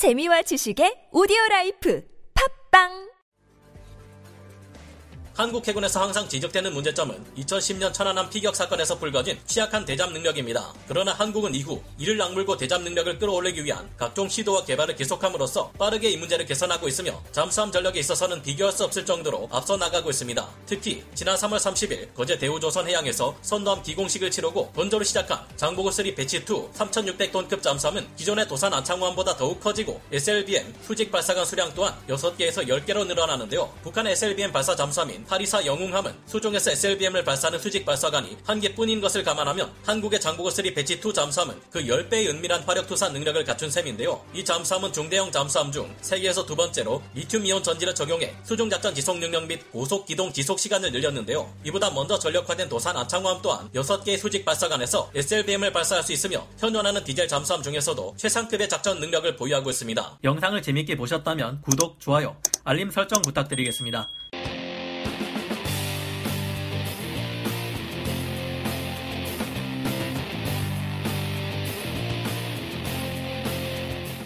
재미와 지식의 audio life. 팟빵 한국 해군에서 항상 지적되는 문제점은 2010년 천안함 피격 사건에서 불거진 취약한 대잠 능력입니다. 그러나 한국은 이후 이를 악물고 대잠 능력을 끌어올리기 위한 각종 시도와 개발을 계속함으로써 빠르게 이 문제를 개선하고 있으며 잠수함 전력에 있어서는 비교할 수 없을 정도로 앞서 나가고 있습니다. 특히 지난 3월 30일 거제 대우조선 해양에서 선도함 기공식을 치르고 건조를 시작한 장보고3 Batch2 3600톤급 잠수함은 기존의 도산 안창호함보다 더욱 커지고 SLBM 수직 발사관 수량 또한 6개에서 10개로 늘어나는데요. 북한의 SLBM 발사 잠수함인 팔이사 영웅함은 수중에서 SLBM을 발사하는 수직 발사관이 한 개뿐인 것을 감안하면 한국의 장보고3 배치2 잠수함은 그 10배의 은밀한 화력 투사 능력을 갖춘 셈인데요. 이 잠수함은 중대형 잠수함 중 세계에서 두 번째로 리튬 이온 전지를 적용해 수종작전 지속 능력 및 고속 기동 지속 시간을 늘렸는데요. 이보다 먼저 전력화된 도산 안창호함 또한 6개의 수직 발사관에서 SLBM을 발사할 수 있으며 현존하는 디젤 잠수함 중에서도 최상급의 작전 능력을 보유하고 있습니다. 영상을 재밌게 보셨다면 구독, 좋아요, 알림 설정 부탁드리겠습니다.